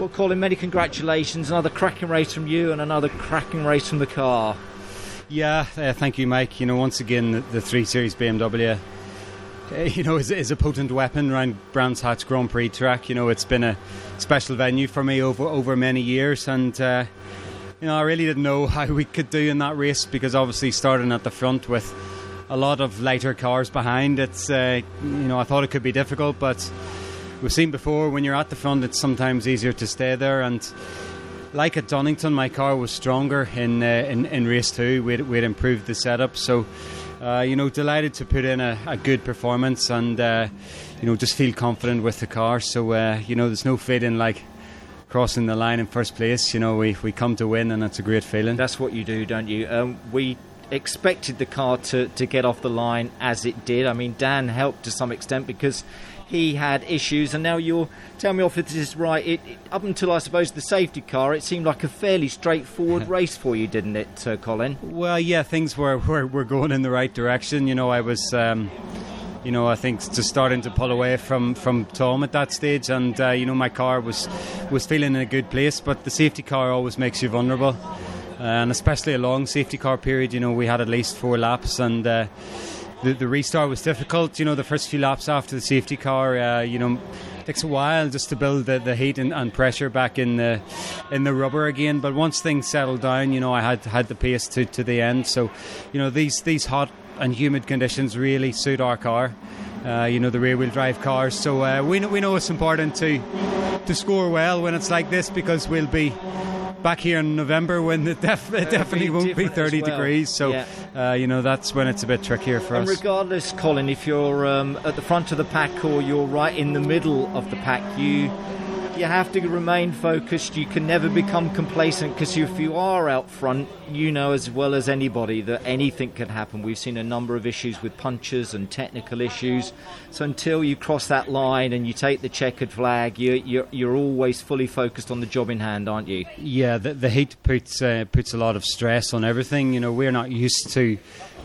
Well, Colin, many congratulations. Another cracking race from you and another cracking race from the car. Yeah, uh, thank you, Mike. You know, once again, the, the 3 Series BMW, uh, you know, is, is a potent weapon around Brands Hatch Grand Prix track. You know, it's been a special venue for me over over many years, and uh, you know, I really didn't know how we could do in that race because obviously starting at the front with a lot of lighter cars behind, it's uh, you know, I thought it could be difficult, but we've seen before when you're at the front, it's sometimes easier to stay there. And like at Donington, my car was stronger in uh, in, in, race two. We'd, we'd improved the setup, so uh, you know, delighted to put in a, a good performance and uh, you know just feel confident with the car. So uh, you know, there's no feeling like crossing the line in first place. You know, we we come to win, and it's a great feeling. That's what you do, don't you? Um, we expected the car to, to get off the line as it did. I mean, Dan helped to some extent because he had issues, and now you're tell me off if this is right. It, it, up until I suppose the safety car, it seemed like a fairly straightforward race for you, didn't it, uh, Colin? Well, yeah, things were, were were going in the right direction. You know, I was. Um, you know, I think just starting to pull away from, from Tom at that stage, and uh, you know, my car was was feeling in a good place. But the safety car always makes you vulnerable, and especially a long safety car period. You know, we had at least four laps, and uh, the, the restart was difficult. You know, the first few laps after the safety car, uh, you know, takes a while just to build the, the heat and, and, pressure back in the in the rubber again. But once things settled down, you know, I had had the pace to, to the end. So, you know, these these hot and humid conditions really suit our car. Uh, you know the rear wheel drive cars. So uh, we know, we know it's important to to score well when it's like this because we'll be back here in November when it, def- it definitely won't be 30 well. degrees. So, yeah. uh, you know, that's when it's a bit trickier for and us. regardless, Colin, if you're um, at the front of the pack or you're right in the middle of the pack, you you have to remain focused. You can never become complacent because if you are out front, you know as well as anybody that anything can happen. We've seen a number of issues with punches and technical issues. So until you cross that line and you take the checkered flag, you, you're, you're always fully focused on the job in hand, aren't you? Yeah, the, the heat puts uh, puts a lot of stress on everything. You know, we're not used to.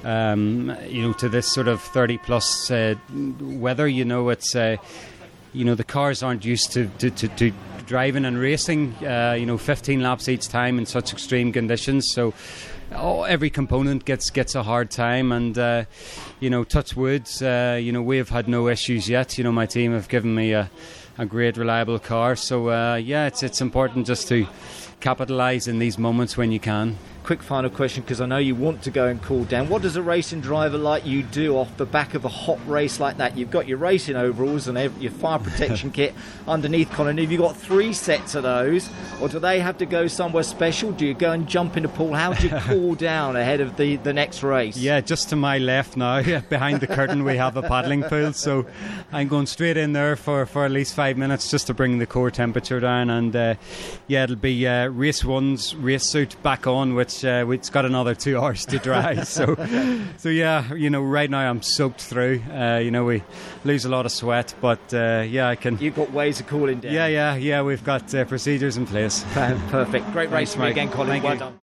Um, you know, to this sort of 30 plus uh, weather, you know, it's uh, you know the cars aren't used to, to, to, to driving and racing. Uh, you know, 15 laps each time in such extreme conditions. So. Oh, every component gets gets a hard time, and uh, you know, touch wood. Uh, you know, we have had no issues yet. You know, my team have given me a, a great, reliable car. So uh, yeah, it's it's important just to capitalise in these moments when you can quick final question because I know you want to go and cool down. What does a racing driver like you do off the back of a hot race like that? You've got your racing overalls and your fire protection kit underneath, Colin. Have you got three sets of those, or do they have to go somewhere special? Do you go and jump in a pool? How do you cool down ahead of the, the next race? Yeah, just to my left now, behind the curtain, we have a paddling pool. So I'm going straight in there for, for at least five minutes just to bring the core temperature down. And uh, yeah, it'll be uh, race one's race suit back on, which which uh, it's got another two hours to dry. so, so yeah, you know, right now I'm soaked through. Uh, you know, we lose a lot of sweat, but uh, yeah, I can. You've got ways of cooling down. Yeah, yeah, yeah. We've got uh, procedures in place. Perfect. Great race for me again, Colin. Thank well you. done.